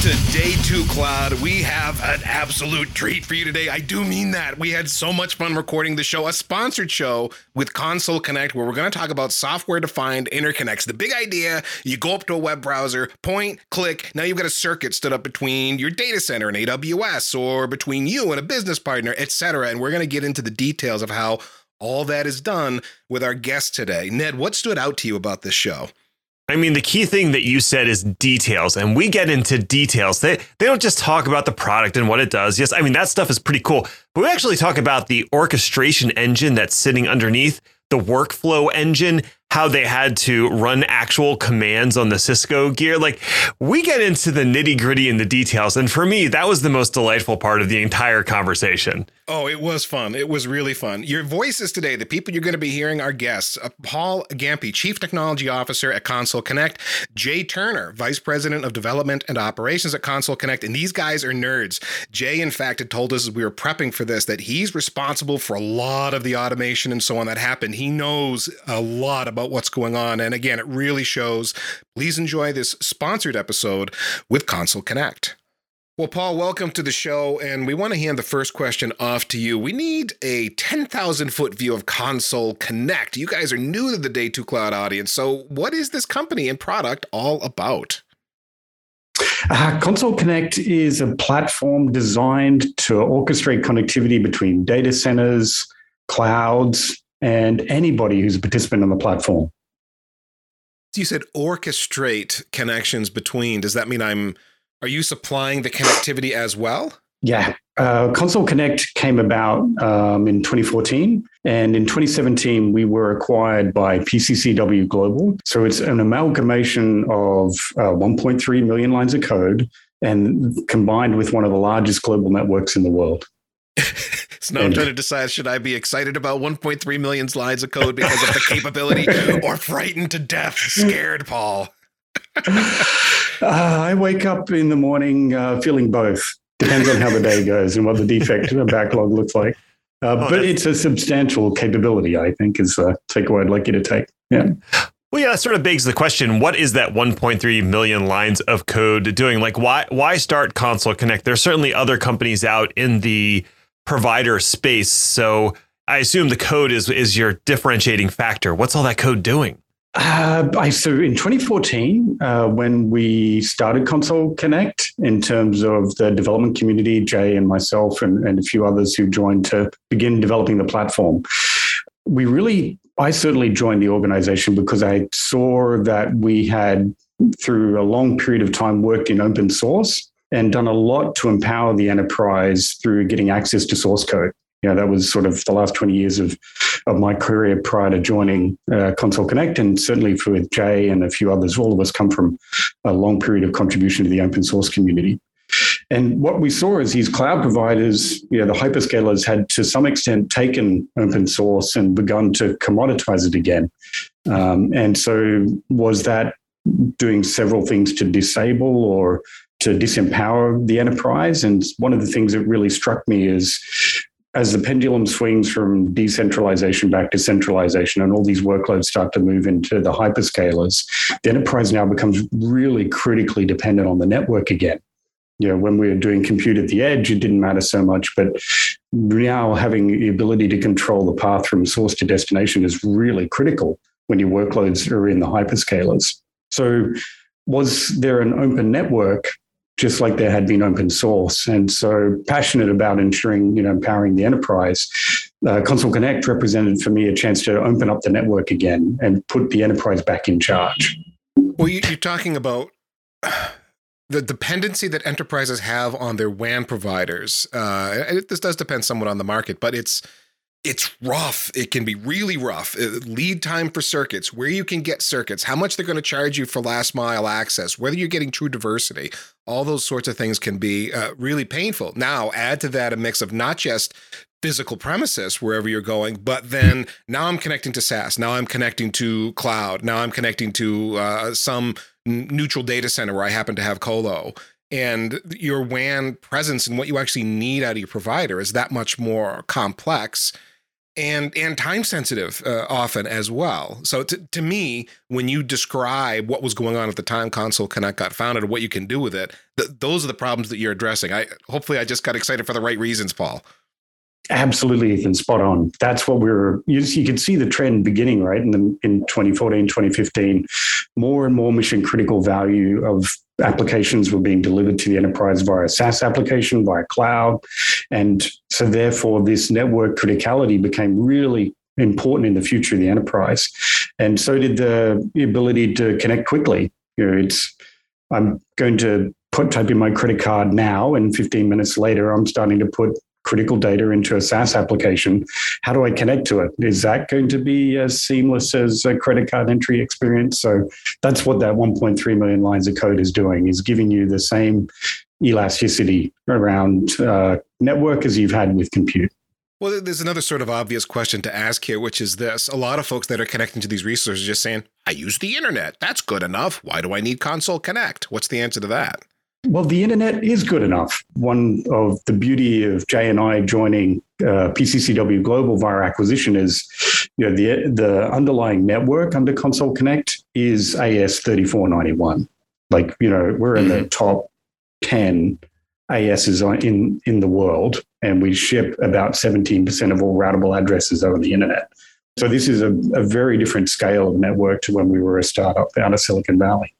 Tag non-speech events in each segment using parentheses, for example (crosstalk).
to Day 2 Cloud. We have an absolute treat for you today. I do mean that. We had so much fun recording the show, a sponsored show with Console Connect, where we're going to talk about software defined interconnects. The big idea you go up to a web browser, point, click. Now you've got a circuit stood up between your data center and AWS or between you and a business partner, etc. And we're going to get into the details of how all that is done with our guest today. Ned, what stood out to you about this show? I mean, the key thing that you said is details, and we get into details. They they don't just talk about the product and what it does. Yes, I mean that stuff is pretty cool, but we actually talk about the orchestration engine that's sitting underneath the workflow engine how they had to run actual commands on the Cisco gear. Like we get into the nitty gritty and the details. And for me, that was the most delightful part of the entire conversation. Oh, it was fun. It was really fun. Your voices today, the people you're going to be hearing are guests uh, Paul Gampe, Chief Technology Officer at Console Connect, Jay Turner, Vice President of Development and Operations at Console Connect. And these guys are nerds. Jay, in fact, had told us as we were prepping for this that he's responsible for a lot of the automation and so on that happened. He knows a lot about what's going on. And again, it really shows. Please enjoy this sponsored episode with Console Connect. Well, Paul, welcome to the show. And we want to hand the first question off to you. We need a 10,000 foot view of Console Connect. You guys are new to the Day 2 Cloud audience. So, what is this company and product all about? Uh, Console Connect is a platform designed to orchestrate connectivity between data centers, clouds, and anybody who's a participant on the platform. You said orchestrate connections between. Does that mean I'm? Are you supplying the connectivity as well? Yeah. Uh, Console Connect came about um, in 2014. And in 2017, we were acquired by PCCW Global. So it's an amalgamation of uh, 1.3 million lines of code and combined with one of the largest global networks in the world. (laughs) so now I'm trying to decide should I be excited about 1.3 million lines of code because of the capability (laughs) or frightened to death, scared, Paul? (laughs) uh, I wake up in the morning uh, feeling both. Depends on how the day goes and what the defect backlog looks like. Uh, oh, but it's a substantial capability, I think, is a takeaway I'd like you to take. Yeah. Well, yeah, that sort of begs the question: What is that 1.3 million lines of code doing? Like, why why start Console Connect? There's certainly other companies out in the provider space. So I assume the code is is your differentiating factor. What's all that code doing? Uh, I, so in 2014, uh, when we started Console Connect, in terms of the development community, Jay and myself and, and a few others who joined to begin developing the platform, we really, I certainly joined the organization because I saw that we had, through a long period of time, worked in open source and done a lot to empower the enterprise through getting access to source code. You know, that was sort of the last 20 years of, of my career prior to joining uh, Console Connect. And certainly for Jay and a few others, all of us come from a long period of contribution to the open source community. And what we saw is these cloud providers, you know, the hyperscalers had to some extent taken open source and begun to commoditize it again. Um, and so was that doing several things to disable or to disempower the enterprise. And one of the things that really struck me is as the pendulum swings from decentralization back to centralization and all these workloads start to move into the hyperscalers, the enterprise now becomes really critically dependent on the network again. You know, when we were doing compute at the edge, it didn't matter so much, but now having the ability to control the path from source to destination is really critical when your workloads are in the hyperscalers. So was there an open network just like there had been open source. And so passionate about ensuring, you know, empowering the enterprise. Uh, Console Connect represented for me a chance to open up the network again and put the enterprise back in charge. Well, you, are talking about (sighs) the dependency that enterprises have on their WAN providers. Uh, this does depend somewhat on the market, but it's it's rough. It can be really rough. Uh, lead time for circuits, where you can get circuits, how much they're going to charge you for last mile access, whether you're getting true diversity, all those sorts of things can be uh, really painful. Now, add to that a mix of not just physical premises wherever you're going, but then now I'm connecting to SaaS. Now I'm connecting to cloud. Now I'm connecting to uh, some neutral data center where I happen to have colo and your WAN presence and what you actually need out of your provider is that much more complex and and time sensitive uh, often as well. So to, to me, when you describe what was going on at the time Console Connect got founded what you can do with it, th- those are the problems that you're addressing. I hopefully I just got excited for the right reasons, Paul. Absolutely, Ethan, spot on. That's what we are You, you can see the trend beginning right in the, in 2014, 2015. More and more mission critical value of applications were being delivered to the enterprise via SaaS application, via cloud, and so therefore this network criticality became really important in the future of the enterprise, and so did the, the ability to connect quickly. You know, it's I'm going to put type in my credit card now, and 15 minutes later, I'm starting to put critical data into a SaaS application. How do I connect to it? Is that going to be as seamless as a credit card entry experience? So that's what that 1.3 million lines of code is doing, is giving you the same elasticity around uh, network as you've had with compute. Well, there's another sort of obvious question to ask here, which is this. A lot of folks that are connecting to these resources are just saying, I use the internet. That's good enough. Why do I need Console Connect? What's the answer to that? Well, the internet is good enough. One of the beauty of Jay and I joining uh, PCCW Global via acquisition is, you know, the the underlying network under Console Connect is AS thirty four ninety one. Like, you know, we're in the mm-hmm. top ten ASs in in the world, and we ship about seventeen percent of all routable addresses over the internet. So this is a, a very different scale of network to when we were a startup out of Silicon Valley.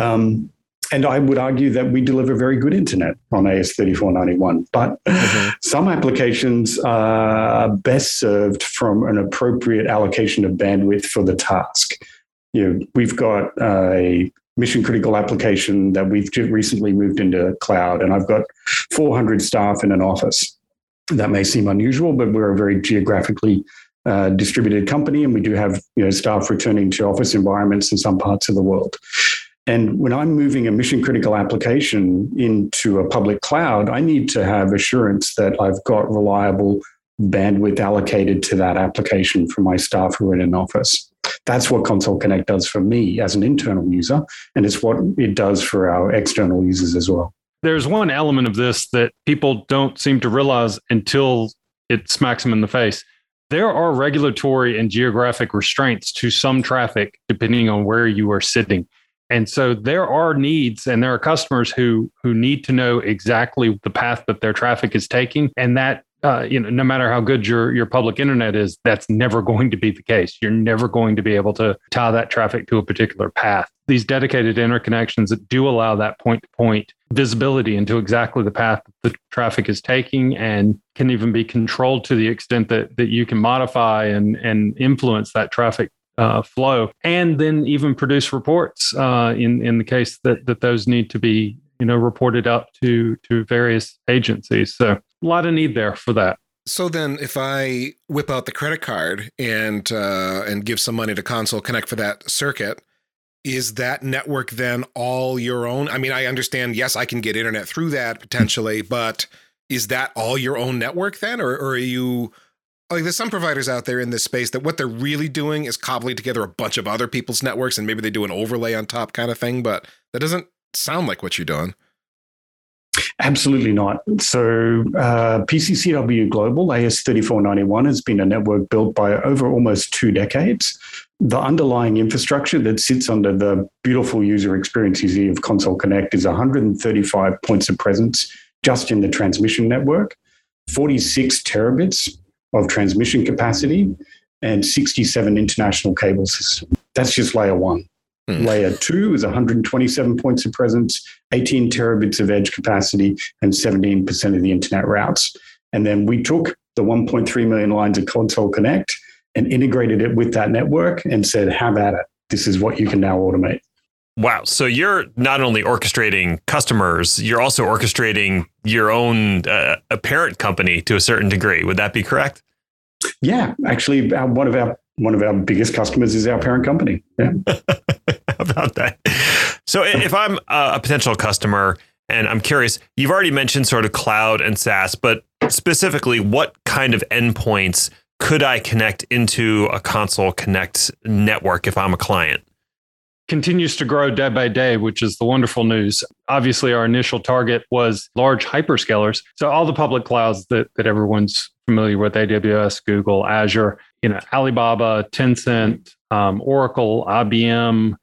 Um, and I would argue that we deliver very good internet on AS3491. But mm-hmm. (laughs) some applications are best served from an appropriate allocation of bandwidth for the task. You know, we've got a mission critical application that we've recently moved into cloud, and I've got 400 staff in an office. That may seem unusual, but we're a very geographically uh, distributed company, and we do have you know staff returning to office environments in some parts of the world. And when I'm moving a mission critical application into a public cloud, I need to have assurance that I've got reliable bandwidth allocated to that application for my staff who are in an office. That's what Console Connect does for me as an internal user, and it's what it does for our external users as well. There's one element of this that people don't seem to realize until it smacks them in the face. There are regulatory and geographic restraints to some traffic depending on where you are sitting. And so there are needs and there are customers who who need to know exactly the path that their traffic is taking. And that uh, you know, no matter how good your your public internet is, that's never (laughs) going to be the case. You're never going to be able to tie that traffic to a particular path. These dedicated interconnections that do allow that point to point visibility into exactly the path that the traffic is taking and can even be controlled to the extent that that you can modify and and influence that traffic uh, flow, and then even produce reports uh, in in the case that that those need to be you know reported out to to various agencies. So a lot of need there for that. So then, if I whip out the credit card and uh, and give some money to Console Connect for that circuit, is that network then all your own? I mean, I understand. Yes, I can get internet through that potentially, but is that all your own network then, or, or are you like there's some providers out there in this space that what they're really doing is cobbling together a bunch of other people's networks and maybe they do an overlay on top kind of thing, but that doesn't sound like what you're doing. Absolutely not. So, uh, PCCW Global AS3491 has been a network built by over almost two decades. The underlying infrastructure that sits under the beautiful user experience you see of Console Connect is 135 points of presence just in the transmission network, 46 terabits of transmission capacity and 67 international cable systems. That's just layer one. Hmm. Layer two is 127 points of presence, 18 terabits of edge capacity, and 17% of the internet routes. And then we took the 1.3 million lines of Console Connect and integrated it with that network and said, have at it. This is what you can now automate. Wow. So you're not only orchestrating customers, you're also orchestrating your own uh, parent company to a certain degree. Would that be correct? Yeah, actually, our, one of our one of our biggest customers is our parent company. Yeah. (laughs) about that? So if I'm a potential customer and I'm curious, you've already mentioned sort of cloud and SaaS, but specifically, what kind of endpoints could I connect into a console connect network if I'm a client? Continues to grow day by day, which is the wonderful news. Obviously, our initial target was large hyperscalers. So all the public clouds that, that everyone's familiar with AWS, Google, Azure, you know, Alibaba, Tencent, um, Oracle, IBM,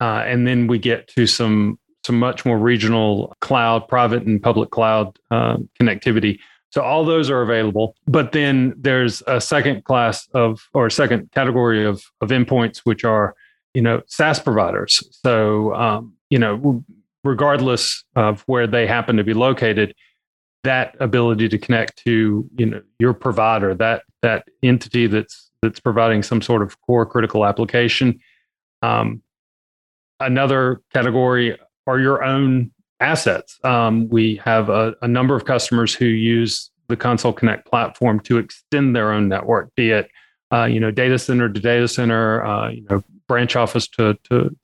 uh, and then we get to some some much more regional cloud, private and public cloud uh, connectivity. So all those are available. But then there's a second class of or second category of of endpoints, which are you know SaaS providers. So um, you know regardless of where they happen to be located, that ability to connect to you know your provider, that that entity that's that's providing some sort of core critical application. Um, another category are your own assets. Um, we have a, a, number of customers who use the Console Connect platform to extend their own network, be it uh, you know data center to data center, uh, you know branch office to, to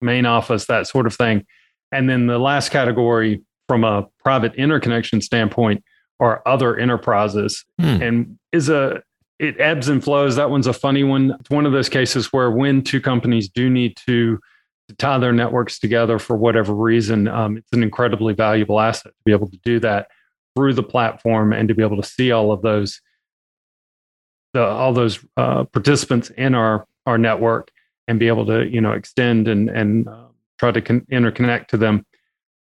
main office, that sort of thing. And then the last category, from a private interconnection standpoint, are other enterprises, hmm. and is a it ebbs and flows. That one's a funny one. It's one of those cases where when two companies do need to to tie their networks together for whatever reason, um, it's an incredibly valuable asset to be able to do that through the platform and to be able to see all of those, the, all those uh, participants in our our network and be able to you know extend and and uh, try to con- interconnect to them.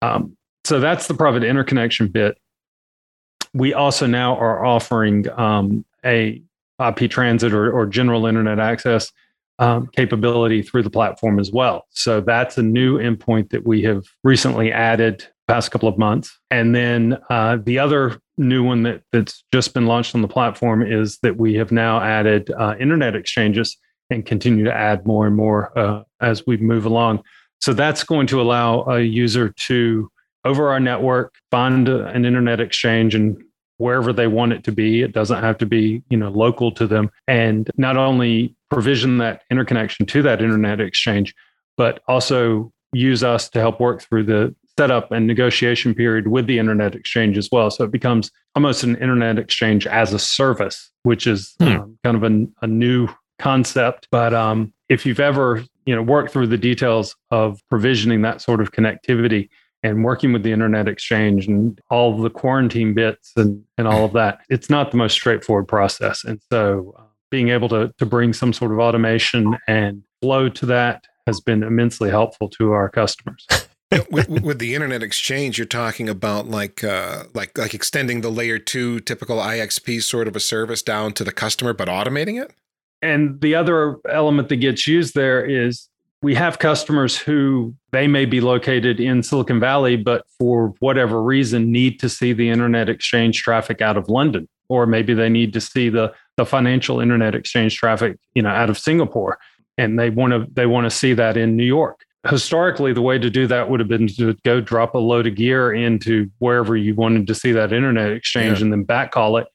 Um, so that's the private interconnection bit. We also now are offering um, a IP transit or, or general internet access um, capability through the platform as well. So that's a new endpoint that we have recently added past couple of months. And then uh, the other new one that, that's just been launched on the platform is that we have now added uh, internet exchanges and continue to add more and more uh, as we move along. So that's going to allow a user to over our network find an internet exchange and wherever they want it to be. It doesn't have to be, you know, local to them. And not only provision that interconnection to that internet exchange, but also use us to help work through the setup and negotiation period with the internet exchange as well. So it becomes almost an internet exchange as a service, which is hmm. um, kind of a, a, new concept. But um, if you've ever you know worked through the details of provisioning that sort of connectivity, and working with the internet exchange and all the quarantine bits and, and all of that, it's not the most straightforward process. And so uh, being able to, to bring some sort of automation and flow to that has been immensely helpful to our customers. (laughs) with, with, the internet exchange, you're talking about like uh, like like extending the layer two typical IXP sort of a service down to the customer, but automating it. And the other element that gets used there is we have customers who they may be located in Silicon Valley, but for whatever reason need to see the internet exchange traffic out of London, or maybe they need to see the the financial internet exchange traffic, you know, out of Singapore, and they want to they want to see that in New York. Historically, the way to do that would have been to go drop a load of gear into wherever you wanted to see that internet exchange yeah. and then backhaul it.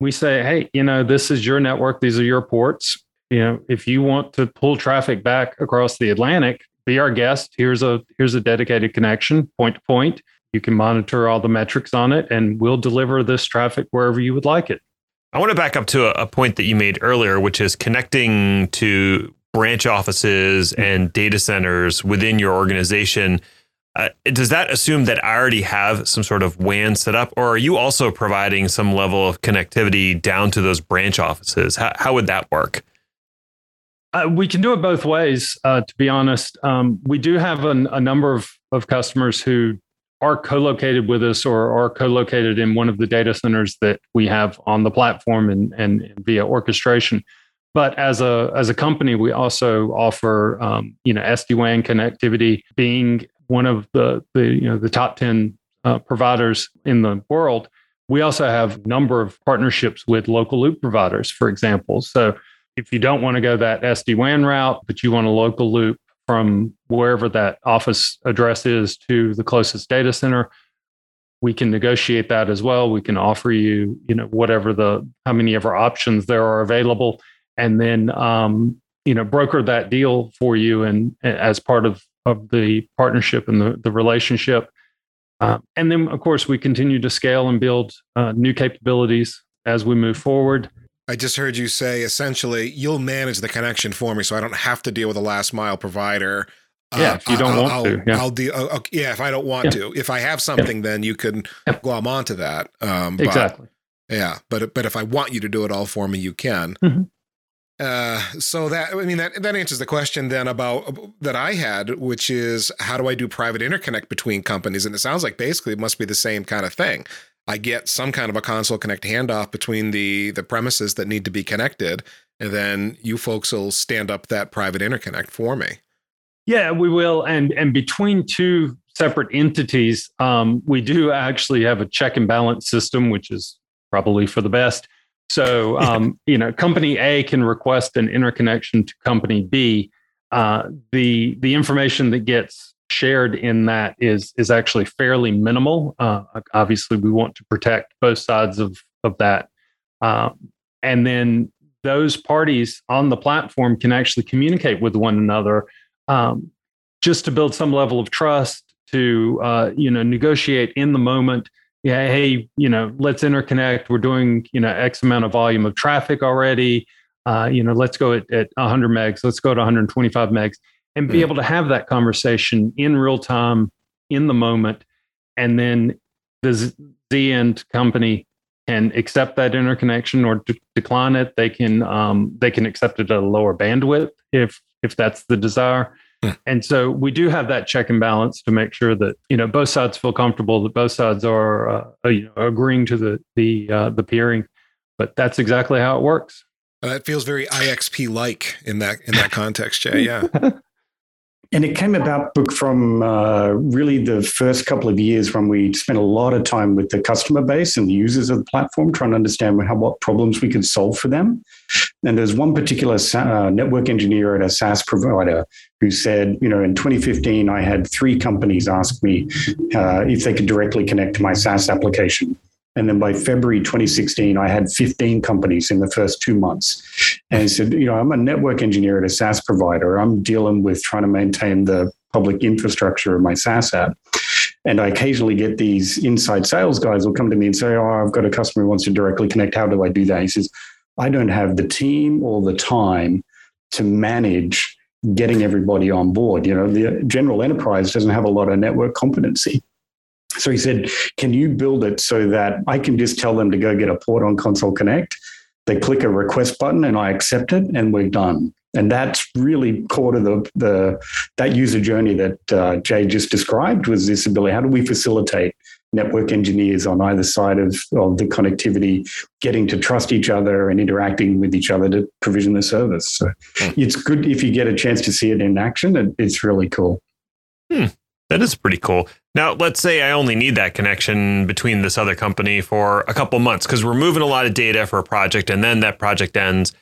We say, hey, you know, this is your network; these are your ports you know, if you want to pull traffic back across the Atlantic, be our guest. Here's a here's a dedicated connection, point to point. You can monitor all the metrics on it, and we'll deliver this traffic wherever you would like it. I want to back up to a, a point that you made earlier, which is connecting to branch offices mm-hmm. and data centers within your organization. Uh, does that assume that I already have some sort of WAN set up, or are you also providing some level of connectivity down to those branch offices? How, how would that work? Uh, we can do it both ways, uh, to be honest. Um, we do have an, a number of, of customers who are co-located with us or are co-located in one of the data centers that we have on the platform and, and, and via orchestration. But as a as a company, we also offer um, you know SD WAN connectivity, being one of the the you know the top ten uh, providers in the world. We also have a number of partnerships with local loop providers, for example. So if you don't want to go that SD WAN route, but you want a local loop from wherever that office address is to the closest data center, we can negotiate that as well. We can offer you, you know, whatever the how many ever options there are available, and then um, you know broker that deal for you and as part of of the partnership and the the relationship. Uh, and then, of course, we continue to scale and build uh, new capabilities as we move forward. I just heard you say essentially you'll manage the connection for me, so I don't have to deal with a last mile provider. Yeah, uh, if you don't I'll, want I'll, to. Yeah. I'll deal. Uh, yeah, if I don't want yeah. to. If I have something, yeah. then you can glom onto that. Um, exactly. Yeah, but but if I want you to do it all for me, you can. Mm-hmm. Uh, so that I mean that that answers the question then about that I had, which is how do I do private interconnect between companies? And it sounds like basically it must be the same kind of thing. I get some kind of a console connect handoff between the the premises that need to be connected, and then you folks will stand up that private interconnect for me. Yeah, we will. And and between two separate entities, um, we do actually have a check and balance system, which is probably for the best. So, um, you know, company A can request an interconnection to company B. Uh, the the information that gets shared in that is is actually fairly minimal. Uh, obviously, we want to protect both sides of of that, uh, and then those parties on the platform can actually communicate with one another, um, just to build some level of trust, to uh, you know negotiate in the moment yeah, hey, you know, let's interconnect. We're doing, you know, X amount of volume of traffic already. Uh, you know, let's go at, at 100 megs. Let's go to 125 megs and be mm. able to have that conversation in real time, in the moment. And then the Z end company can accept that interconnection or de- decline it. They can um, they can accept it at a lower bandwidth if if that's the desire. And so we do have that check and balance to make sure that you know both sides feel comfortable that both sides are uh, uh you know agreeing to the the uh, the peering. But that's exactly how it works. That feels very IXP like in that in that context, Jay. Yeah. (laughs) And it came about book from uh, really the first couple of years when we spent a lot of time with the customer base and the users of the platform, trying to understand how, what problems we could solve for them. And there's one particular uh, network engineer at a SaaS provider who said, you know, in 2015, I had three companies ask me uh, if they could directly connect to my SaaS application. And then by February 2016, I had 15 companies in the first two months. And he said, you know, I'm a network engineer at a SaaS provider. I'm dealing with trying to maintain the public infrastructure of my SaaS app. And I occasionally get these inside sales guys will come to me and say, Oh, I've got a customer who wants to directly connect. How do I do that? He says, I don't have the team or the time to manage getting everybody on board. You know, the general enterprise doesn't have a lot of network competency. So he said, Can you build it so that I can just tell them to go get a port on Console Connect? They click a request button and I accept it and we're done. And that's really core to the, the that user journey that uh, Jay just described was this ability. How do we facilitate network engineers on either side of, of the connectivity getting to trust each other and interacting with each other to provision the service? So hmm. it's good if you get a chance to see it in action. It, it's really cool. Hmm. That is pretty cool. Now, let's say I only need that connection between this other company for a couple months because we're moving a lot of data for a project and then that project ends.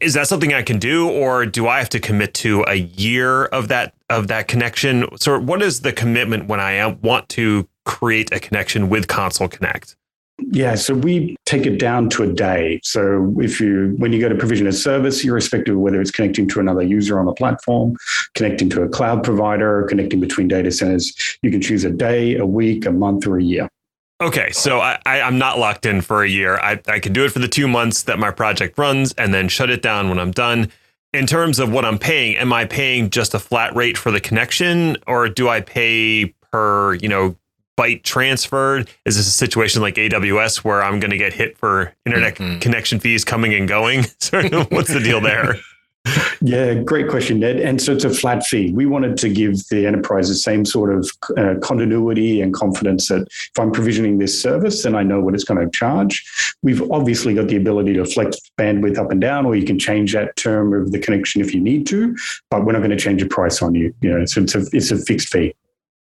Is that something I can do or do I have to commit to a year of that of that connection? So what is the commitment when I want to create a connection with Console Connect? Yeah, so we take it down to a day. So if you, when you go to provision a service, irrespective of whether it's connecting to another user on the platform, connecting to a cloud provider, connecting between data centers, you can choose a day, a week, a month, or a year. Okay, so I, I, am not locked in for a year. I, I can do it for the two months that my project runs and then shut it down when I'm done. In terms of what I'm paying, am I paying just a flat rate for the connection or do I pay per, you know, byte transferred? Is this a situation like AWS where I'm going to get hit for internet mm-hmm. connection fees coming and going? (laughs) What's the deal there? (laughs) Yeah, great question, Ned. And so it's a flat fee. We wanted to give the enterprise the same sort of uh, continuity and confidence that if I'm provisioning this service, then I know what it's going to charge. We've obviously got the ability to flex bandwidth up and down, or you can change that term of the connection if you need to, but we're not going to change the price on you. You know, so it's a, it's a fixed fee.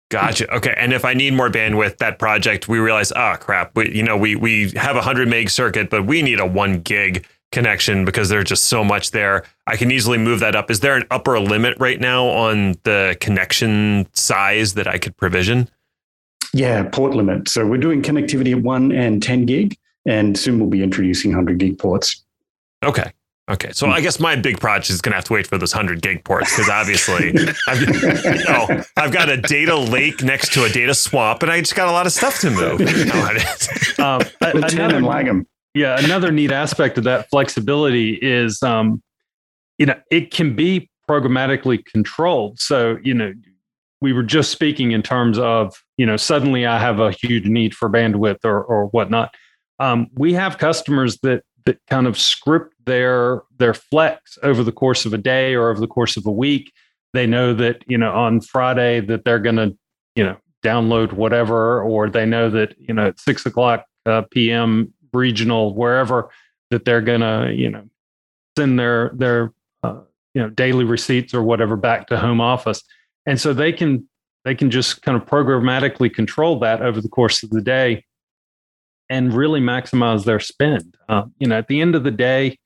Gotcha. Okay. And if I need more bandwidth, that project, we realize, oh crap, we, you know, we we have a hundred meg circuit, but we need a one gig connection because there's just so much there. I can easily move that up. Is there an upper limit right now on the connection size that I could provision? Yeah, port limit. So we're doing connectivity at one and 10 gig, and soon we'll be introducing 100 gig ports. Okay. Okay, so I guess my big project is going to have to wait for those hundred gig ports because obviously, I've, you know, I've got a data lake next to a data swamp, and I just got a lot of stuff to move. (laughs) um, another, yeah, another neat aspect of that flexibility is, um, you know, it can be programmatically controlled. So, you know, we were just speaking in terms of, you know, suddenly I have a huge need for bandwidth or or whatnot Um, we have customers that that kind of script their their flex over the course of a day or over the course of a week. They know that you know on Friday that they're going to you know download whatever, or they know that you know at six o'clock uh, p.m. regional wherever that they're going to you know send their their uh, you know daily receipts or whatever back to home office, and so they can they can just kind of programmatically control that over the course of the day and really maximize their spend. Uh, you know, at the end of the day,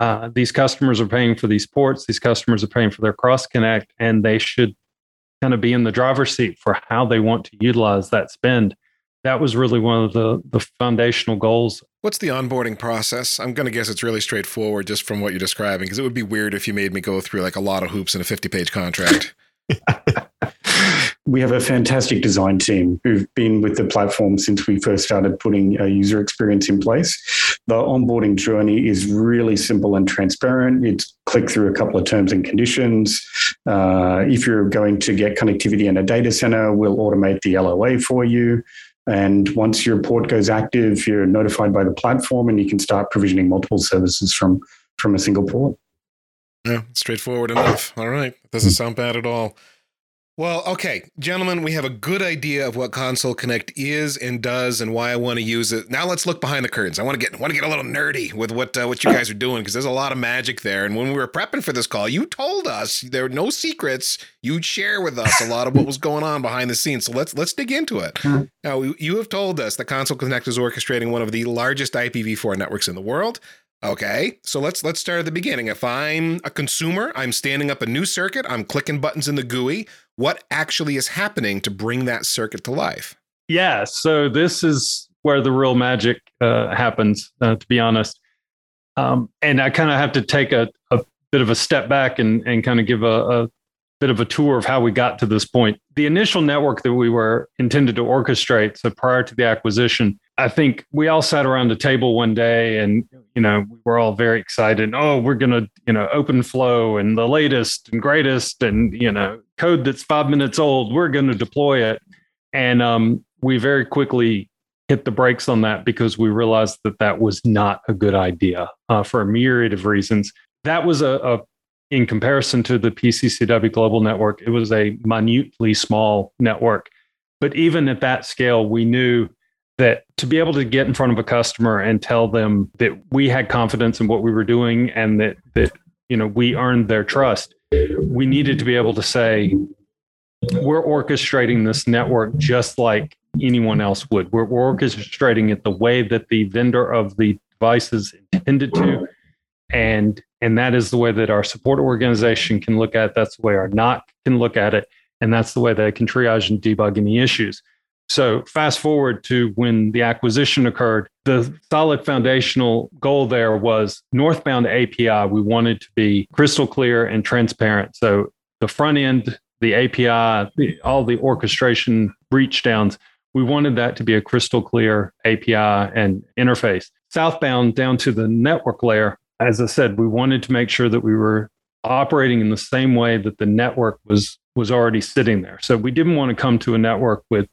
uh, these customers are paying for these ports. These customers are paying for their cross connect, and they should kind of be in the driver's seat for how they want to utilize that spend. That was really one of the the foundational goals. What's the onboarding process? I'm going to guess it's really straightforward, just from what you're describing, because it would be weird if you made me go through like a lot of hoops in a 50 page contract. (laughs) we have a fantastic design team who've been with the platform since we first started putting a user experience in place. The onboarding journey is really simple and transparent. It's click through a couple of terms and conditions. Uh, if you're going to get connectivity in a data center, we'll automate the LOA for you. And once your port goes active, you're notified by the platform and you can start provisioning multiple services from, from a single port. Yeah, straightforward enough. All right. Doesn't sound bad at all. Well, okay, gentlemen, we have a good idea of what Console Connect is and does, and why I want to use it. Now let's look behind the curtains. I want to get want to get a little nerdy with what uh, what you guys are doing because there's a lot of magic there. And when we were prepping for this call, you told us there were no secrets. You'd share with us a lot of what was going on behind the scenes. So let's let's dig into it. Mm-hmm. Now you have told us that Console Connect is orchestrating one of the largest IPv4 networks in the world. Okay, so let's let's start at the beginning. If I'm a consumer, I'm standing up a new circuit, I'm clicking buttons in the GUI. What actually is happening to bring that circuit to life? Yeah, so this is where the real magic uh, happens. Uh, to be honest, um, and I kind of have to take a, a bit of a step back and and kind of give a, a bit of a tour of how we got to this point. The initial network that we were intended to orchestrate, so prior to the acquisition, I think we all sat around a table one day and you know we were all very excited. Oh, we're going to you know open flow and the latest and greatest and you know code that's five minutes old. We're going to deploy it, and um, we very quickly hit the brakes on that because we realized that that was not a good idea uh, for a myriad of reasons. That was a, a in comparison to the PCCW global network, it was a minutely small network. But even at that scale, we knew that to be able to get in front of a customer and tell them that we had confidence in what we were doing and that that you know we earned their trust, we needed to be able to say we're orchestrating this network just like anyone else would. We're, we're orchestrating it the way that the vendor of the devices intended to, and and that is the way that our support organization can look at it. That's the way our NOC can look at it. And that's the way they can triage and debug any issues. So, fast forward to when the acquisition occurred, the solid foundational goal there was northbound API. We wanted to be crystal clear and transparent. So, the front end, the API, the, all the orchestration reach downs, we wanted that to be a crystal clear API and interface. Southbound down to the network layer, as I said, we wanted to make sure that we were operating in the same way that the network was was already sitting there. So we didn't want to come to a network with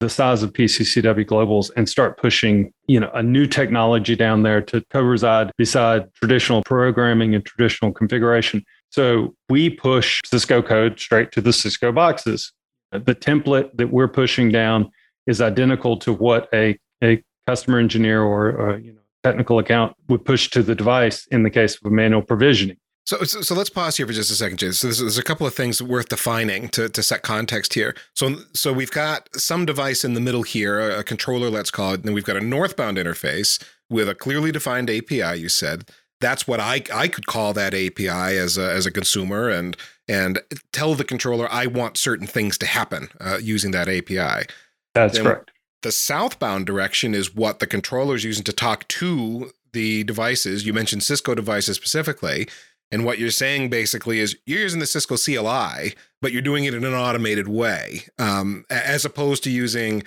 the size of PCCW Globals and start pushing, you know, a new technology down there to co-reside beside traditional programming and traditional configuration. So we push Cisco code straight to the Cisco boxes. The template that we're pushing down is identical to what a, a customer engineer or, or you know technical account would push to the device in the case of a manual provisioning. So, so, so, let's pause here for just a second, Jay. So there's, there's, a couple of things worth defining to, to set context here. So, so we've got some device in the middle here, a, a controller, let's call it, and we've got a northbound interface with a clearly defined API. You said that's what I I could call that API as a, as a consumer and and tell the controller I want certain things to happen uh, using that API. That's then, correct the southbound direction is what the controller is using to talk to the devices. You mentioned Cisco devices specifically. And what you're saying basically is you're using the Cisco CLI, but you're doing it in an automated way, um, as opposed to using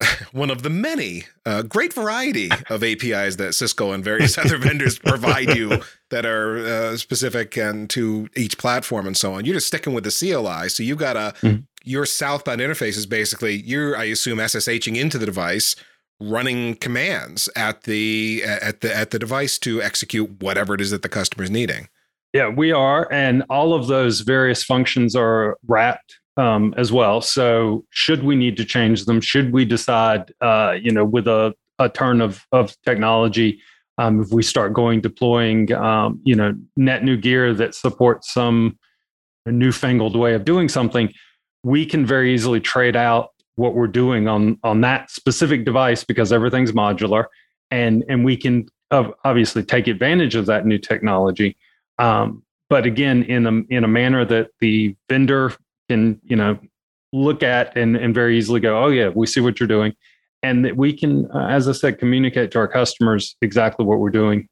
(laughs) one of the many uh, great variety of APIs that Cisco and various other vendors provide you (laughs) that are uh, specific and to each platform and so on. You're just sticking with the CLI, so you've got a mm-hmm your southbound interface is basically you're, I assume, SSHing into the device, running commands at the at the at the device to execute whatever it is that the customer is needing. Yeah, we are, and all of those various functions are wrapped um, as well. So, should we need to change them? Should we decide, uh, you know, with a, a turn of of technology, um, if we start going deploying, um, you know, net new gear that supports some newfangled way of doing something, we can very easily trade out what we're doing on on that specific device because everything's modular, and and we can obviously take advantage of that new technology um, but again, in a in a manner that the vendor can you know look at and and very easily go, oh yeah, we see what you're doing, and that we can, uh, as I said, communicate to our customers exactly what we're doing.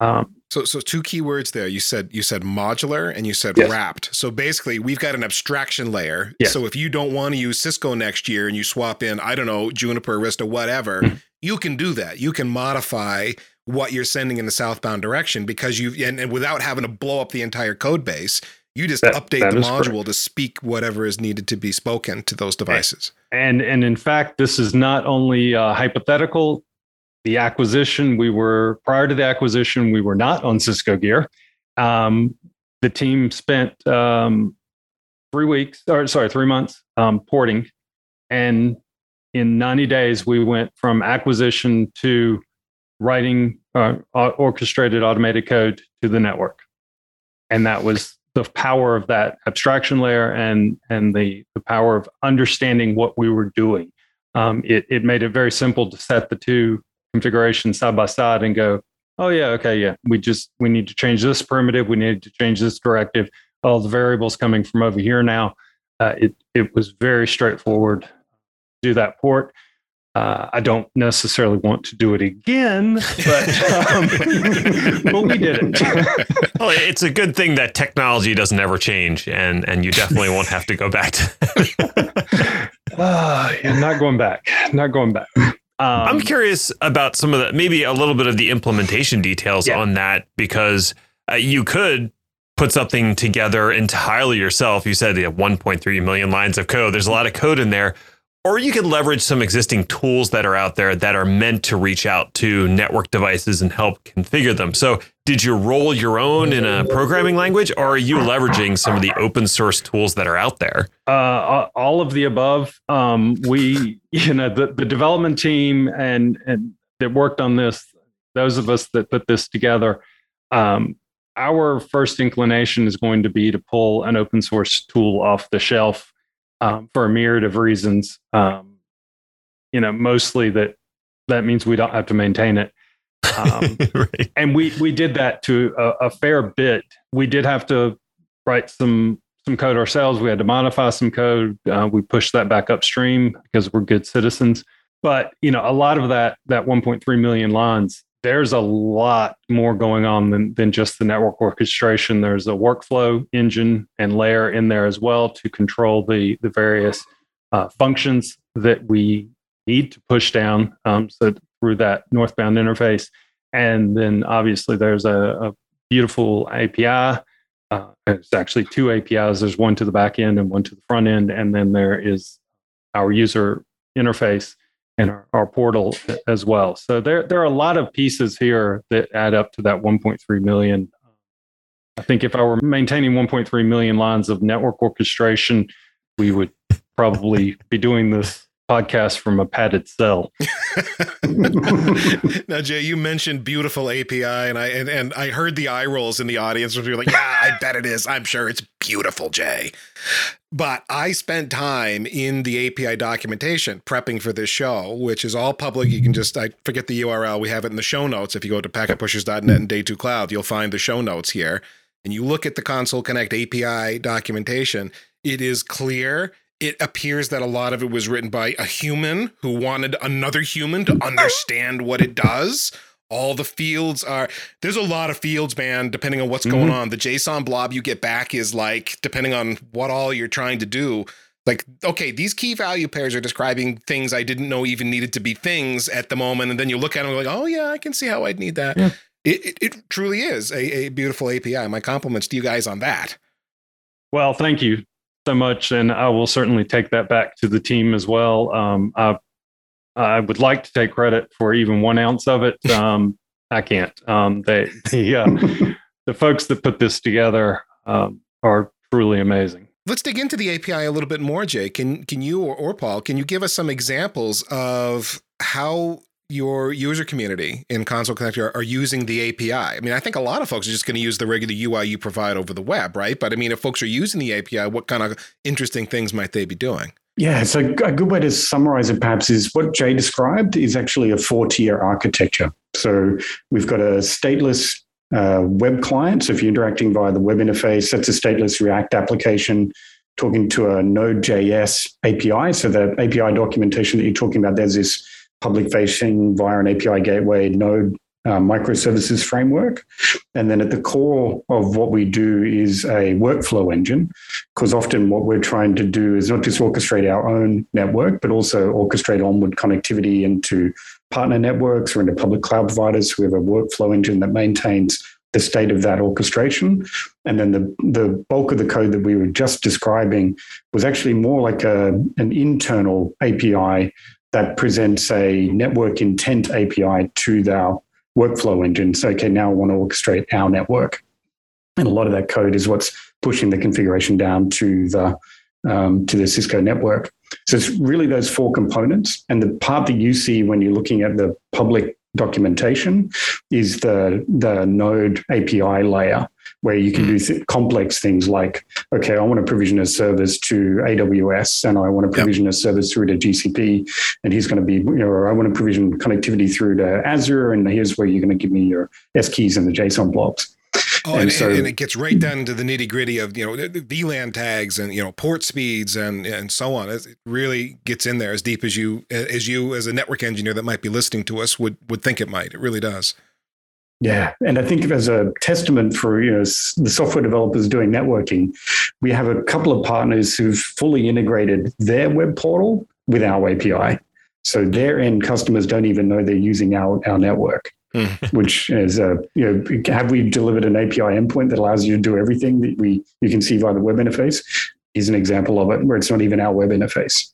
Um, so, so two key words there. You said you said modular and you said yes. wrapped. So basically, we've got an abstraction layer. Yes. So if you don't want to use Cisco next year and you swap in, I don't know, Juniper, Arista, whatever, mm-hmm. you can do that. You can modify what you're sending in the southbound direction because you and, and without having to blow up the entire code base you just that, update that the module correct. to speak whatever is needed to be spoken to those devices. and and in fact this is not only uh, hypothetical. The acquisition we were prior to the acquisition we were not on cisco gear. Um, the team spent um, three weeks or sorry three months um, porting. And in 90 days we went from acquisition to writing uh, orchestrated automated code to the network. And that was the power of that abstraction layer and, and the, the power of understanding what we were doing. Um, it, it made it very simple to set the two configurations side by side and go, oh yeah, okay, yeah, we just we need to change this primitive, we need to change this directive. All the variables coming from over here now. Uh, it it was very straightforward. Do that port. Uh, I don't necessarily want to do it again, but, um, (laughs) but we did it. (laughs) well, it's a good thing that technology doesn't ever change, and and you definitely won't have to go back to. uh, (laughs) yeah, not going back. Not going back. Um, I'm curious about some of the maybe a little bit of the implementation details yeah. on that because uh, you could put something together entirely yourself. You said you have 1.3 million lines of code. There's a lot of code in there or you could leverage some existing tools that are out there that are meant to reach out to network devices and help configure them. So, did you roll your own in a programming language, or are you leveraging some of the open source tools that are out there? Uh, all of the above. Um, we, (laughs) you know, the, the development team and and that worked on this, those of us that put this together, um, our first inclination is going to be to pull an open source tool off the shelf um, for a myriad of reasons. Um, you know, mostly that that means we don't have to maintain it. Um, (laughs) right. And we we did that to a, a, fair bit. We did have to write some some code ourselves. We had to modify some code. Uh, we pushed that back upstream because we're good citizens. But you know, a lot of that that 1.3 million lines there's a lot more going on than, than just the network orchestration. There's a workflow engine and layer in there as well to control the, the various uh, functions that we need to push down um, so through that northbound interface. And then obviously there's a, a beautiful API. Uh, it's actually two APIs. There's one to the back end and one to the front end. And then there is our user interface and our, our portal as well. So there, there are a lot of pieces here that add up to that 1.3 million. I think if I were maintaining 1.3 million lines of network orchestration, we would probably be doing this podcast from a padded cell. (laughs) (laughs) now, Jay, you mentioned beautiful API, and I and, and I heard the eye rolls in the audience where you're like, "Yeah, I bet it is. I'm sure it's beautiful, Jay." But I spent time in the API documentation prepping for this show, which is all public. You can just, I forget the URL. We have it in the show notes. If you go to packetpushers.net and day two cloud, you'll find the show notes here. And you look at the Console Connect API documentation, it is clear. It appears that a lot of it was written by a human who wanted another human to understand what it does. All the fields are there's a lot of fields man depending on what's mm-hmm. going on. The json blob you get back is like depending on what all you're trying to do like okay these key value pairs are describing things i didn't know even needed to be things at the moment and then you look at them like oh yeah i can see how i'd need that. Yeah. it, it, it, truly is a, a beautiful api my compliments to you guys on that. Well thank you so much and i will certainly take that back to the team as well um, i I would like to take credit for even one ounce of it. Um, I can't. Um, they, (laughs) the, uh, the folks that put this together um, are truly amazing. Let's dig into the API a little bit more, Jay. Can can you or, or Paul, can you give us some examples of how your user community in Console Connect are, are, using the API? I mean, I think a lot of folks are just going to use the regular UI you provide over the web, right? But I mean, if folks are using the API, what kind of interesting things might they be doing? Yeah, so a good way to summarize it perhaps is what Jay described is actually a four tier architecture. So we've got a stateless uh, web client. So if you're interacting via the web interface, that's a stateless React application talking to a Node.js API. So the API documentation that you're talking about, there's this public facing via an API gateway Node uh, microservices framework. And then at the core of what we do is a workflow engine, because often what we're trying to do is not just orchestrate our own network, but also orchestrate onward connectivity into partner networks or into public cloud providers. We have a workflow engine that maintains the state of that orchestration. And then the, the bulk of the code that we were just describing was actually more like a, an internal API that presents a network intent API to our workflow engine. So, okay, now I want to orchestrate our network. And a lot of that code is what's pushing the configuration down to the um, to the Cisco network. So it's really those four components. And the part that you see when you're looking at the public documentation is the the node API layer where you can do hmm. th- complex things like okay I want to provision a service to AWS and I want to provision yep. a service through to GCP and he's going to be you know I want to provision connectivity through to Azure and here's where you're going to give me your S keys and the JSON blocks Oh, and, and, so, and, it gets right down to the nitty gritty of you know VLAN tags and you know port speeds and and so on. It really gets in there as deep as you as you as a network engineer that might be listening to us would would think it might. It really does. Yeah, and I think as a testament for you know the software developers doing networking, we have a couple of partners who've fully integrated their web portal with our API. So their end customers don't even know they're using our, our network. Hmm. (laughs) which is a you know have we delivered an API endpoint that allows you to do everything that we you can see via the web interface? Is an example of it where it's not even our web interface.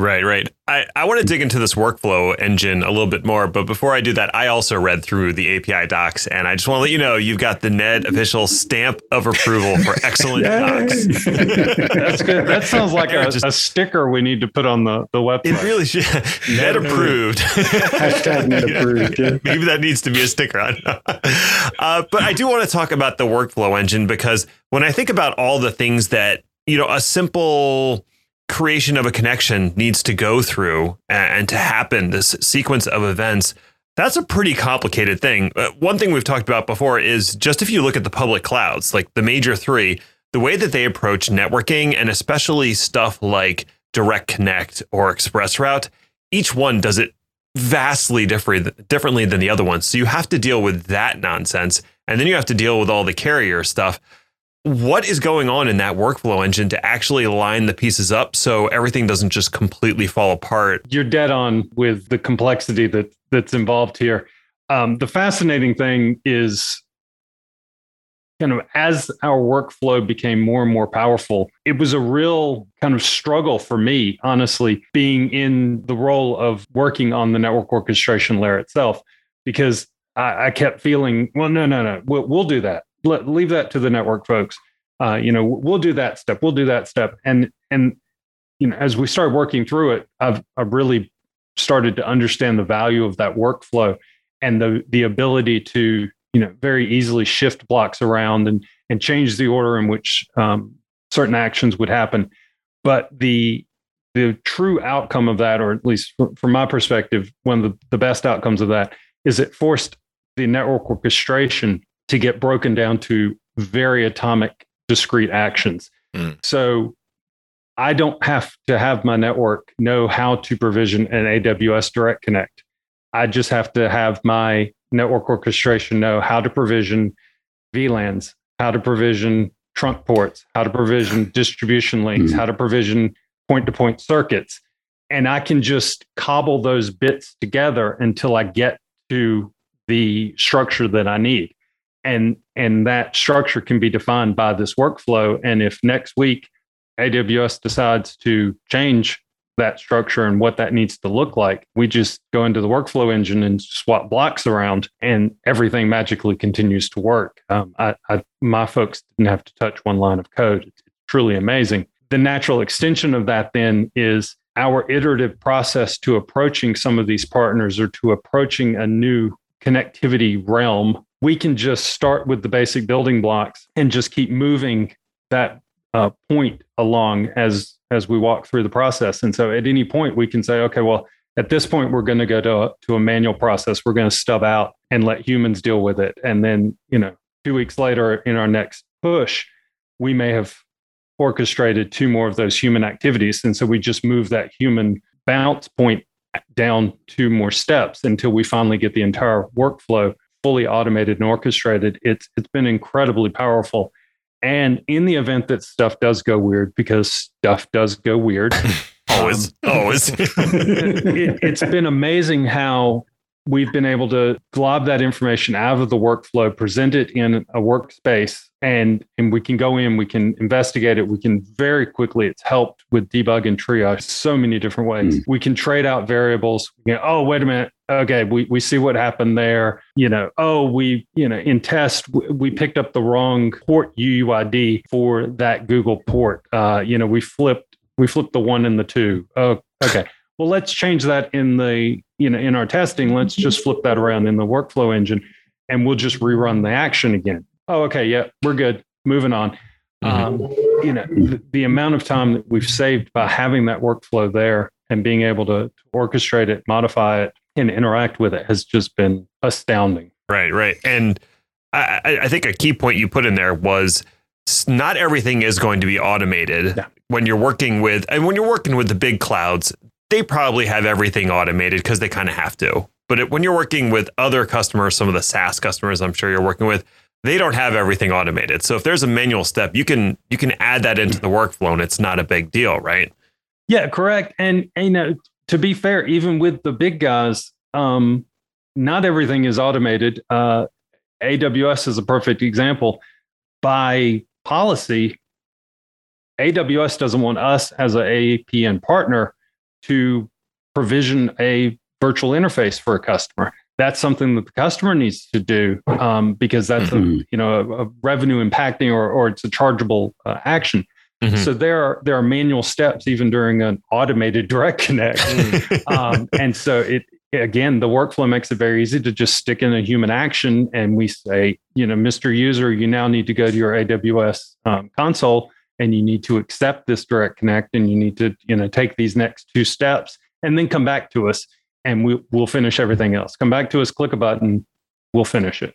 Right, right. I, I want to dig into this workflow engine a little bit more, but before I do that, I also read through the API docs, and I just want to let you know you've got the Ned official stamp of approval for (laughs) excellent docs. (laughs) That's good. That sounds like a, just, a, sticker we need to put on the, the website. It really should. (laughs) Ned, approved. Hashtag Ned approved. Yeah. Maybe that needs to be a sticker. uh, but I do want to talk about the workflow engine because when I think about all the things that, you know, a simple – creation of a connection needs to go through and to happen, this sequence of events, that's a pretty complicated thing. Uh, one thing we've talked about before is just if you look at the public clouds, like the major three, the way that they approach networking and especially stuff like Direct Connect or ExpressRoute, each one does it vastly different, differently than the other ones. So you have to deal with that nonsense. And then you have to deal with all the carrier stuff what is going on in that workflow engine to actually line the pieces up so everything doesn't just completely fall apart? You're dead on with the complexity that that's involved here. Um, the fascinating thing is kind of as our workflow became more and more powerful, it was a real kind of struggle for me, honestly, being in the role of working on the network orchestration layer itself, because I, I kept feeling, well, no, no, no, we'll, we'll do that let, leave that to the network folks. Uh, you know, we'll do that step. We'll do that step. And and you know, as we start working through it, I've I've really started to understand the value of that workflow and the the ability to you know very easily shift blocks around and and change the order in which um, certain actions would happen. But the the true outcome of that, or at least from my perspective, one of the, the best outcomes of that is it forced the network orchestration to get broken down to very atomic, discrete actions. Mm. So I don't have to have my network know how to provision an AWS Direct Connect. I just have to have my network orchestration know how to provision VLANs, how to provision trunk ports, how to provision distribution links, mm. how to provision point to point circuits. And I can just cobble those bits together until I get to the structure that I need and and that structure can be defined by this workflow and if next week aws decides to change that structure and what that needs to look like. We just go into the workflow engine and swap blocks around, and everything magically continues to work. Um, I, I, my folks didn't have to touch one line of code. It's truly amazing. The natural extension of that then is our iterative process to approaching some of these partners or to approaching a new connectivity realm. We can just start with the basic building blocks and just keep moving that uh, point along as as we walk through the process. And so at any point we can say, okay, well, at this point we're going to go to, to a manual process. We're going to stub out and let humans deal with it. And then, you know, two weeks later in our next push, we may have orchestrated two more of those human activities. And so we just move that human bounce point down two more steps until we finally get the entire workflow fully automated and orchestrated. It's it's been incredibly powerful. And in the event that stuff does go weird, because stuff does go weird, (laughs) always, um, always, (laughs) it, it's been amazing how we've been able to glob that information out of the workflow, present it in a workspace, and, and we can go in, we can investigate it, we can very quickly, it's helped with debug and triage so many different ways. Mm. We can trade out variables. you know, oh, wait a minute. Okay, we, we see what happened there. You know, oh, we, you know, in test, we picked up the wrong port UUID for that Google port. Uh, you know, we flipped, we flipped the one and the two. Oh, okay well let's change that in the you know in our testing let's just flip that around in the workflow engine and we'll just rerun the action again oh okay yeah we're good moving on mm-hmm. um, you know the, the, amount of time that we've saved by having that workflow there and being able to, to orchestrate it modify it and interact with it has just been astounding right right and I, I think a key point you put in there was not everything is going to be automated yeah. when you're working with and when you're working with the big clouds they probably have everything automated because they kind of have to. But it, when you're working with other customers, some of the SaaS customers I'm sure you're working with, they don't have everything automated. So if there's a manual step, you can you can add that into the workflow and it's not a big deal, right? Yeah, correct. And, and you know, to be fair, even with the big guys, um, not everything is automated. Uh, AWS is a perfect example. By policy, AWS doesn't want us as an APN partner to provision a virtual interface for a customer. That's something that the customer needs to do um, because that's mm-hmm. a you know a, a, revenue impacting or or it's a chargeable uh, action. Mm-hmm. So there are there are manual steps even during an automated (laughs) direct connect, mm. um, and so it again the workflow makes it very easy to just stick in a human action, and we say you know Mr. User, you now need to go to your AWS um, console and you need to accept this direct connect and you need to you know take these next two steps and then come back to us and we, we'll finish everything else come back to us click a button we'll finish it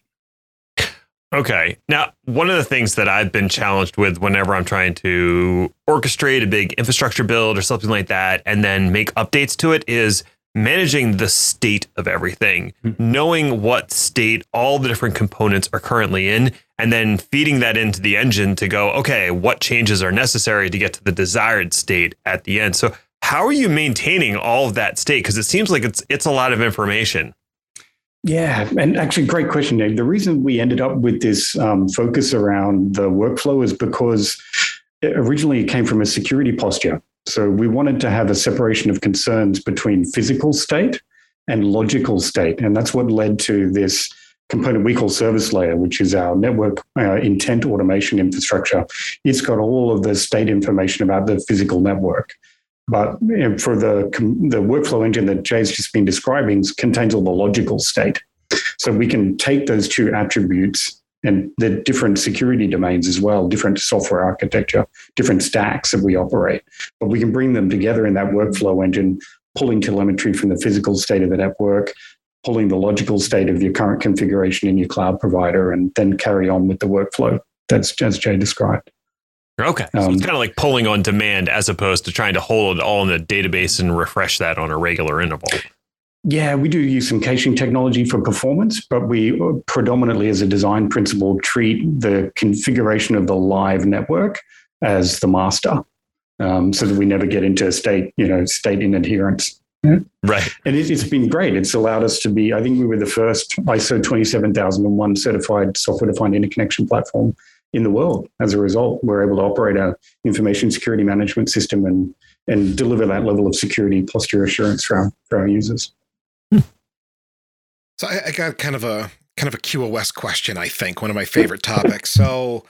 okay now one of the things that i've been challenged with whenever i'm trying to orchestrate a big infrastructure build or something like that and then make updates to it is managing the state of everything, mm-hmm. knowing what state all the different components are currently in, and then feeding that into the engine to go, okay, what changes are necessary to get to the desired state at the end. So, how are you maintaining all of that state? Because it seems like it's it's a lot of information. Yeah, and actually, great question, Dave. The reason we ended up with this um, focus around the workflow is because it originally it came from a security posture. So we wanted to have a separation of concerns between physical state and logical state. And that's what led to this component we call service layer, which is our network uh, intent automation infrastructure. It's got all of the state information about the physical network. But for the, the workflow engine that Jay's just been describing, contains all the logical state. So we can take those two attributes and the different security domains as well, different software architecture, different stacks that we operate. But we can bring them together in that workflow engine, pulling telemetry from the physical state of the network, pulling the logical state of your current configuration in your cloud provider, and then carry on with the workflow. That's as Jay described. Okay. So um, it's kind of like pulling on demand as opposed to trying to hold it all in the database and refresh that on a regular interval. Yeah, we do use some caching technology for performance, but we predominantly, as a design principle, treat the configuration of the live network as the master, um, so that we never get into state, you know, state inadherence. Right. And it, has been great. It's allowed us to be, I think we were the first ISO 27001 certified software defined interconnection platform in the world as a result. We're able to operate our information security management system and, and deliver that level of security posture assurance for our, for our users. So I, I got kind of a kind of a QoS question, I think, one of my favorite topics. So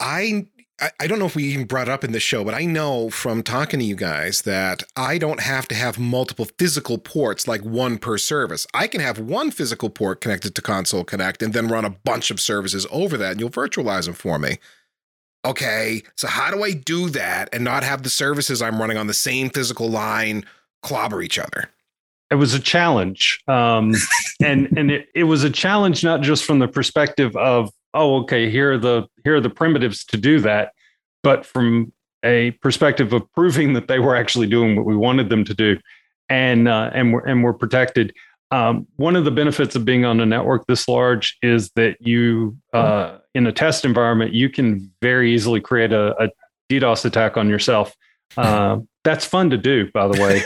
I I don't know if we even brought up in this show, but I know from talking to you guys that I don't have to have multiple physical ports like one per service. I can have one physical port connected to Console Connect and then run a bunch of services over that and you'll virtualize them for me. Okay, so how do I do that and not have the services I'm running on the same physical line clobber each other? It was a challenge. Um, and and it, it was a challenge not just from the perspective of oh, okay, here are the here are the primitives to do that, but from a perspective of proving that they were actually doing what we wanted them to do, and uh, and we're and we're protected. Um, one of the benefits of being on a network this large is that you, uh, in a test environment, you can very easily create a, a DDoS attack on yourself. Uh, (laughs) that's fun to do, by the way.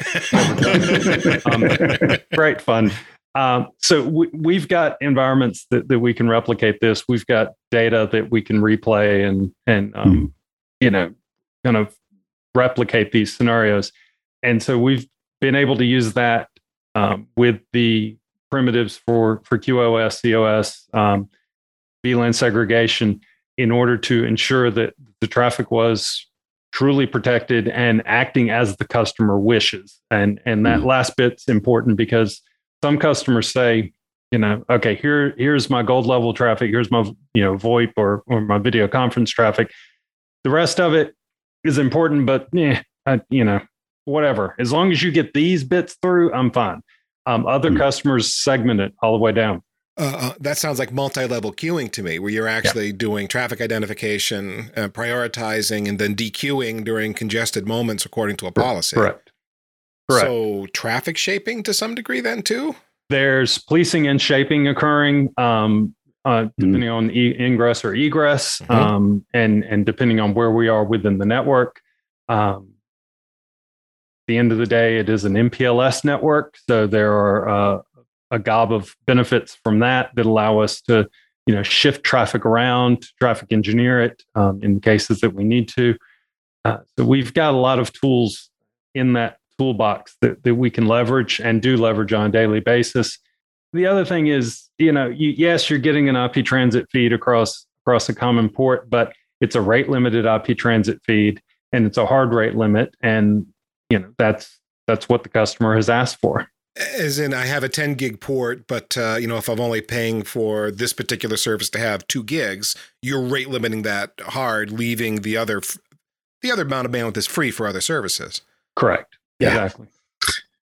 (laughs) (laughs) um, great fun. Um, so we, have got environments that, that we can replicate this. We've got data that we can replay and and um, mm. you know kind of replicate these scenarios. And so we've been able to use that um, with the primitives for for QoS, COS, um, VLAN segregation in order to ensure that the traffic was truly protected and acting as the customer wishes. And and that mm. last bit's important because some customers say, you know, okay, here here's my gold level traffic, here's my you know VoIP or or my video conference traffic. The rest of it is important, but yeah, you know, whatever. As long as you get these bits through, I'm fine. Um, other mm-hmm. customers segment it all the way down. Uh, uh, that sounds like multi-level queuing to me, where you're actually yeah. doing traffic identification, uh, prioritizing, and then dequeuing during congested moments according to a policy. Correct. Correct. So traffic shaping to some degree then too? There's policing and shaping occurring um, uh, hmm. depending mm. on e- ingress or egress mm-hmm. um, and, and depending on where we are within the network. Um, the end of the day, it is an MPLS network. So there are uh, a gob of benefits from that that allow us to you know shift traffic around, traffic engineer it um, in cases that we need to. Uh, so we've got a lot of tools in that toolbox that, that we can leverage and do leverage on a daily basis. The other thing is, you know, you, yes, you're getting an IP transit feed across across a common port, but it's a rate limited IP transit feed and it's a hard rate limit, and you know that's that's what the customer has asked for. As in, I have a 10 gig port, but uh, you know, if I'm only paying for this particular service to have two gigs, you're rate limiting that hard, leaving the other the other amount of bandwidth is free for other services. Correct. Yeah. Exactly.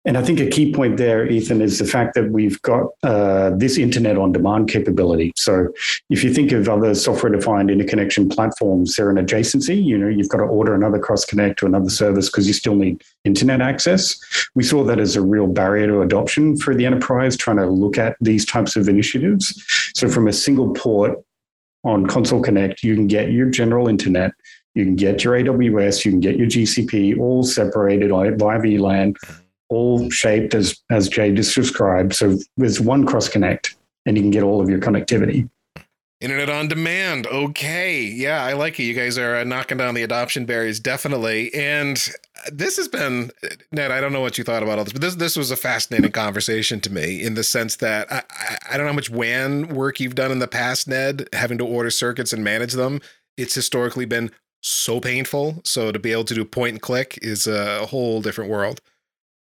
And I think a key point there, Ethan, is the fact that we've got uh, this internet on demand capability. So if you think of other software defined interconnection platforms, they're an adjacency. You know, you've got to order another cross connect to another service because you still need internet access. We saw that as a real barrier to adoption for the enterprise trying to look at these types of initiatives. So from a single port on Console Connect, you can get your general internet you can get your AWS, you can get your GCP, all separated via VLAN, all shaped as as Jay just described. So there's one cross connect, and you can get all of your connectivity. Internet on demand. Okay. Yeah, I like it. You guys are uh, knocking down the adoption barriers, definitely. And this has been, Ned, I don't know what you thought about all this, but this this was a fascinating conversation to me in the sense that I, I, I don't know how much WAN work you've done in the past, Ned, having to order circuits and manage them. It's historically been so painful. So to be able to do point and click is a whole different world.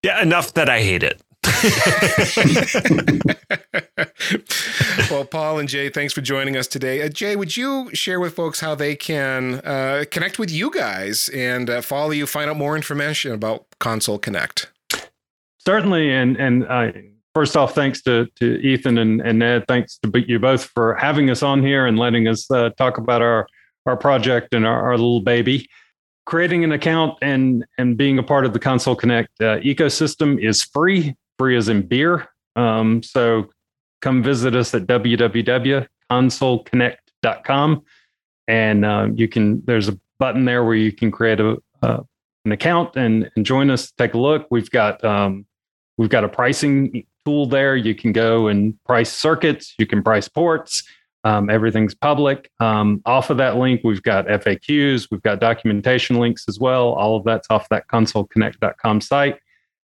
Yeah, enough that I hate it. (laughs) well, Paul and Jay, thanks for joining us today. Uh, Jay, would you share with folks how they can uh, connect with you guys and uh, follow you, find out more information about Console Connect? Certainly, and and uh, first off, thanks to to Ethan and, and Ned. Thanks to you both for having us on here and letting us uh, talk about our our project and our, our, little baby. Creating an account and and being a part of the Console Connect uh, ecosystem is free, free as in beer. Um, so come visit us at www.consoleconnect.com, and uh, you can. There's a button there where you can create a, an account and, and join us. Take a look. We've got um, we've got a pricing tool there. You can go and price circuits. You can price ports Um, everything's public. Um, off of that link, we've got FAQs, we've got documentation links as well. All of that's off that consoleconnect.com site.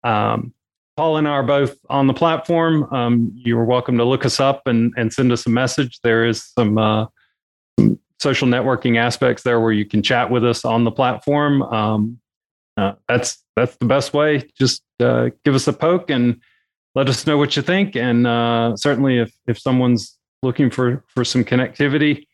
Um, Paul and I are both on the platform. Um, you're welcome to look us up and, and send us a message. There is some, uh, social networking aspects there where you can chat with us on the platform. Um, uh, that's that's the best way. Just uh, give us a poke and let us know what you think. And uh, certainly, if if someone's looking for for some connectivity,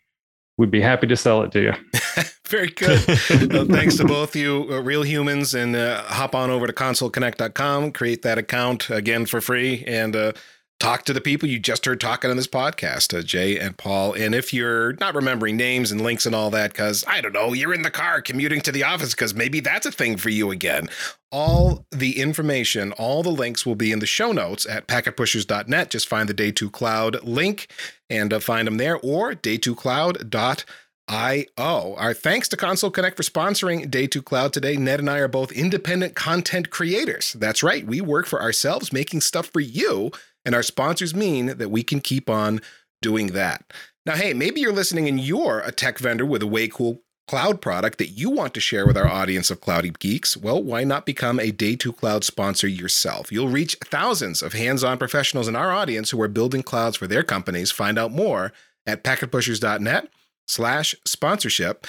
we'd be happy to sell it to you. (laughs) Very good. well, (laughs) thanks to both you, uh, real humans, and uh, hop on over to consoleconnect.com, create that account again for free, and uh, talk to the people you just heard talking on this podcast, uh, Jay and Paul. And if you're not remembering names and links and all that, because I don't know, you're in the car commuting to the office, because maybe that's a thing for you again. All the information, all the links will be in the show notes at packetpushers.net. Just find the Day 2 Cloud link and uh, find them there or day2cloud.net. IO. Our thanks to Console Connect for sponsoring Day 2 Cloud today. Ned and I are both independent content creators. That's right, we work for ourselves making stuff for you and our sponsors mean that we can keep on doing that. Now, hey, maybe you're listening and you're a tech vendor with a way cool cloud product that you want to share with our audience of cloudy geeks, well, why not become a Day 2 Cloud sponsor yourself? You'll reach thousands of hands on professionals in our audience who are building clouds for their companies. Find out more at packetpushers.net slash sponsorship.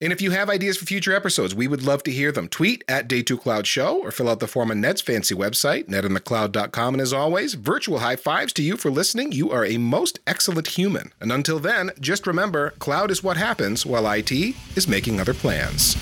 And if you have ideas for future episodes, we would love to hear them. Tweet at Day2Cloud Show or fill out the form on Ned's fancy website, nedinthecloud.com. And as always, virtual high fives to you for listening. You are a most excellent human. And until then, just remember cloud is what happens while IT is making other plans.